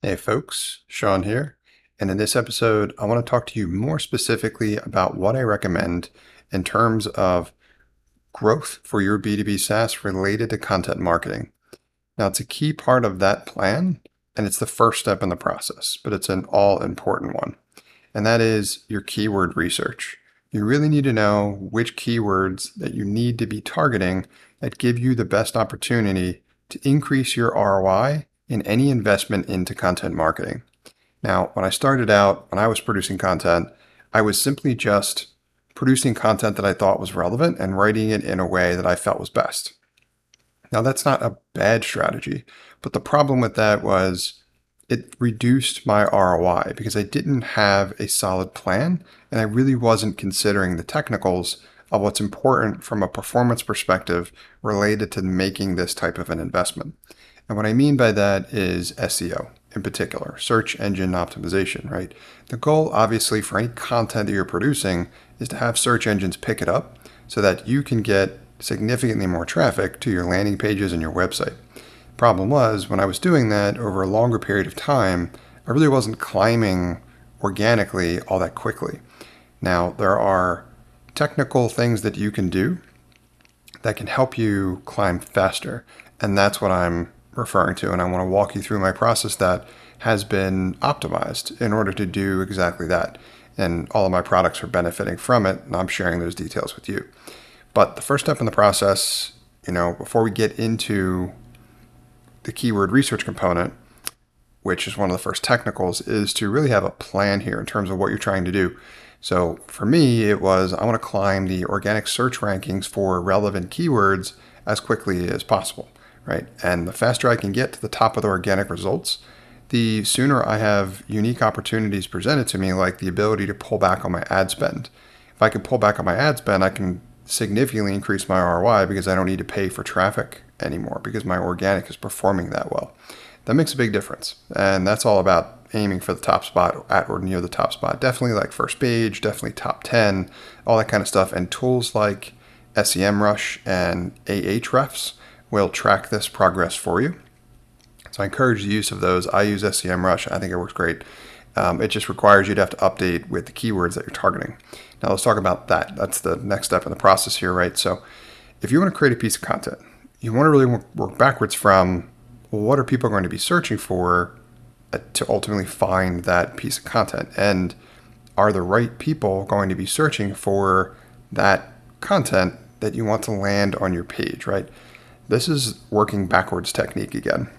Hey folks, Sean here. And in this episode, I want to talk to you more specifically about what I recommend in terms of growth for your B2B SaaS related to content marketing. Now, it's a key part of that plan, and it's the first step in the process, but it's an all important one. And that is your keyword research. You really need to know which keywords that you need to be targeting that give you the best opportunity to increase your ROI in any investment into content marketing. Now, when I started out, when I was producing content, I was simply just producing content that I thought was relevant and writing it in a way that I felt was best. Now, that's not a bad strategy, but the problem with that was it reduced my ROI because I didn't have a solid plan and I really wasn't considering the technicals of what's important from a performance perspective related to making this type of an investment. And what I mean by that is SEO in particular, search engine optimization, right? The goal, obviously, for any content that you're producing is to have search engines pick it up so that you can get significantly more traffic to your landing pages and your website. Problem was, when I was doing that over a longer period of time, I really wasn't climbing organically all that quickly. Now, there are technical things that you can do that can help you climb faster. And that's what I'm referring to, and I want to walk you through my process that has been optimized in order to do exactly that. And all of my products are benefiting from it, and I'm sharing those details with you. But the first step in the process, you know, before we get into the keyword research component, which is one of the first technicals, is to really have a plan here in terms of what you're trying to do. So for me, it was I want to climb the organic search rankings for relevant keywords as quickly as possible right? And the faster I can get to the top of the organic results, the sooner I have unique opportunities presented to me, like the ability to pull back on my ad spend. If I can pull back on my ad spend, I can significantly increase my ROI because I don't need to pay for traffic anymore because my organic is performing that well. That makes a big difference. And that's all about aiming for the top spot at or near the top spot. Definitely like first page, definitely top 10, all that kind of stuff. And tools like SEMrush and Ahrefs will track this progress for you. So I encourage the use of those. I use SEMrush. I think it works great. Um, it just requires you to have to update with the keywords that you're targeting. Now let's talk about that. That's the next step in the process here, right? So if you want to create a piece of content, you want to really work backwards from well, what are people going to be searching for uh, to ultimately find that piece of content? And are the right people going to be searching for that content that you want to land on your page, right? This is working backwards technique again,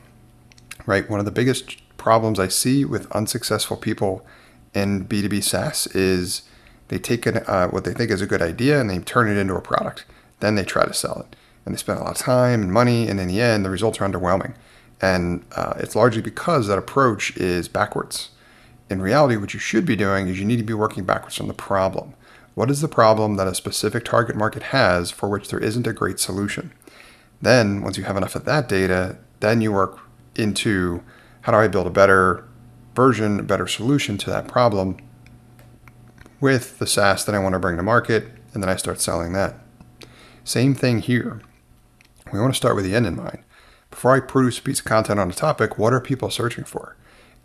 right? One of the biggest problems I see with unsuccessful people in B2B SaaS is they take an, uh, what they think is a good idea and they turn it into a product. Then they try to sell it. And they spend a lot of time and money, and in the end, the results are underwhelming. And uh, it's largely because that approach is backwards. In reality, what you should be doing is you need to be working backwards from the problem. What is the problem that a specific target market has for which there isn't a great solution? Then, once you have enough of that data, then you work into how do I build a better version, a better solution to that problem with the SaaS that I want to bring to market, and then I start selling that. Same thing here. We want to start with the end in mind. Before I produce a piece of content on a topic, what are people searching for?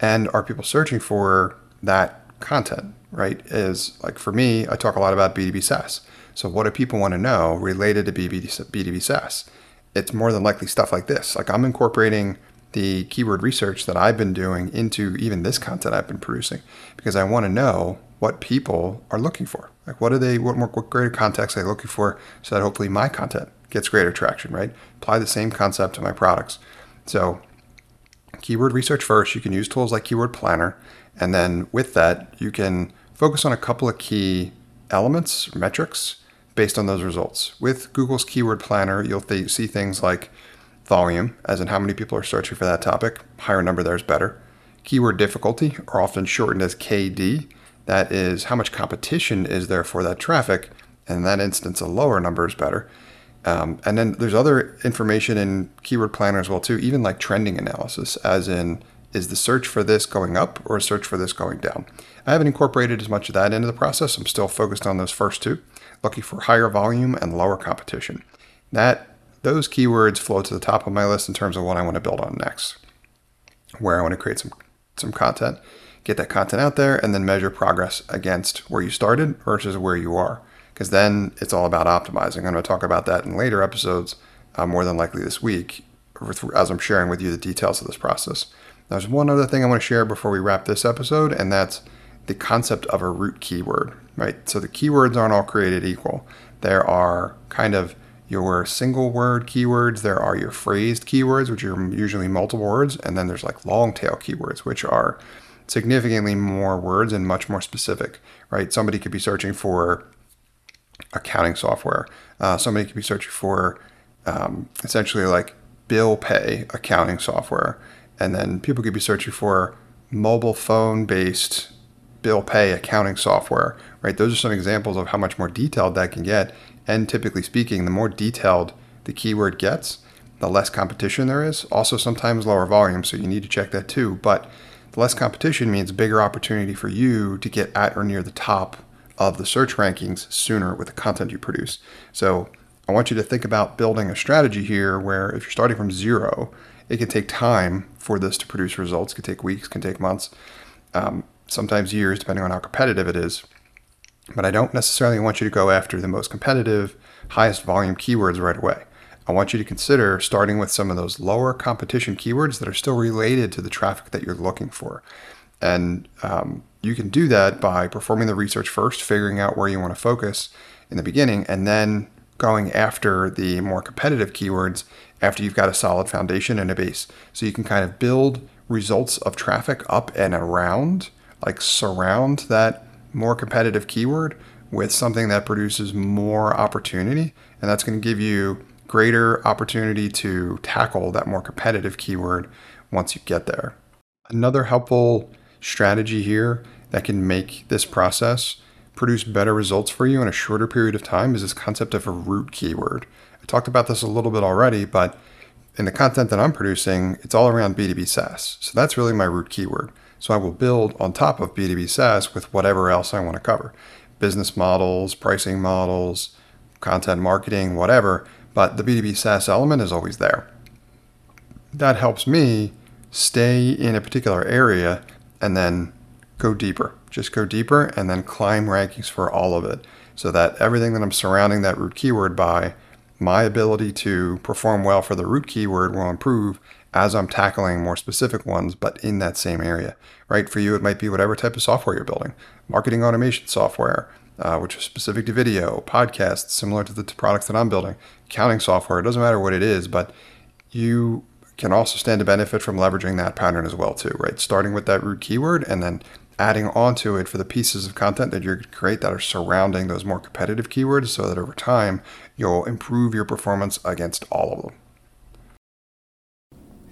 And are people searching for that content, right? Is like for me, I talk a lot about B2B SaaS. So, what do people want to know related to B2B SaaS? It's more than likely stuff like this. Like I'm incorporating the keyword research that I've been doing into even this content I've been producing because I want to know what people are looking for. Like what are they what more what greater context are they looking for so that hopefully my content gets greater traction, right? Apply the same concept to my products. So keyword research first, you can use tools like Keyword Planner and then with that you can focus on a couple of key elements, metrics based on those results. With Google's Keyword Planner, you'll th- see things like volume, as in how many people are searching for that topic. Higher number there is better. Keyword difficulty, or often shortened as KD, that is how much competition is there for that traffic. And in that instance, a lower number is better. Um, and then there's other information in Keyword Planner as well too, even like trending analysis, as in is the search for this going up or search for this going down? I haven't incorporated as much of that into the process. I'm still focused on those first two looking for higher volume and lower competition. That those keywords flow to the top of my list in terms of what I want to build on next, where I want to create some some content, get that content out there, and then measure progress against where you started versus where you are. Because then it's all about optimizing. I'm going to talk about that in later episodes, uh, more than likely this week, as I'm sharing with you the details of this process. There's one other thing I want to share before we wrap this episode, and that's the concept of a root keyword, right? So the keywords aren't all created equal. There are kind of your single word keywords, there are your phrased keywords, which are usually multiple words, and then there's like long tail keywords, which are significantly more words and much more specific, right? Somebody could be searching for accounting software. Uh, somebody could be searching for um, essentially like bill pay accounting software. And then people could be searching for mobile phone based bill pay accounting software, right? Those are some examples of how much more detailed that can get. And typically speaking, the more detailed the keyword gets, the less competition there is. Also, sometimes lower volume, so you need to check that too. But the less competition means bigger opportunity for you to get at or near the top of the search rankings sooner with the content you produce. So I want you to think about building a strategy here where if you're starting from zero, it can take time for this to produce results. It can take weeks, can take months, um, sometimes years, depending on how competitive it is. But I don't necessarily want you to go after the most competitive, highest volume keywords right away. I want you to consider starting with some of those lower competition keywords that are still related to the traffic that you're looking for. And um, you can do that by performing the research first, figuring out where you want to focus in the beginning, and then going after the more competitive keywords after you've got a solid foundation and a base. So you can kind of build results of traffic up and around, like surround that more competitive keyword with something that produces more opportunity. And that's going to give you greater opportunity to tackle that more competitive keyword once you get there. Another helpful strategy here that can make this process produce better results for you in a shorter period of time is this concept of a root keyword. I talked about this a little bit already, but in the content that I'm producing, it's all around B2B SaaS. So that's really my root keyword. So I will build on top of B2B SaaS with whatever else I want to cover business models, pricing models, content marketing, whatever. But the B2B SaaS element is always there. That helps me stay in a particular area and then go deeper. Just go deeper and then climb rankings for all of it so that everything that I'm surrounding that root keyword by, my ability to perform well for the root keyword will improve as I'm tackling more specific ones, but in that same area, right? For you, it might be whatever type of software you're building marketing automation software, uh, which is specific to video, podcasts, similar to the products that I'm building, accounting software. It doesn't matter what it is, but you can also stand to benefit from leveraging that pattern as well too, right? Starting with that root keyword and then adding onto it for the pieces of content that you're create that are surrounding those more competitive keywords so that over time you'll improve your performance against all of them.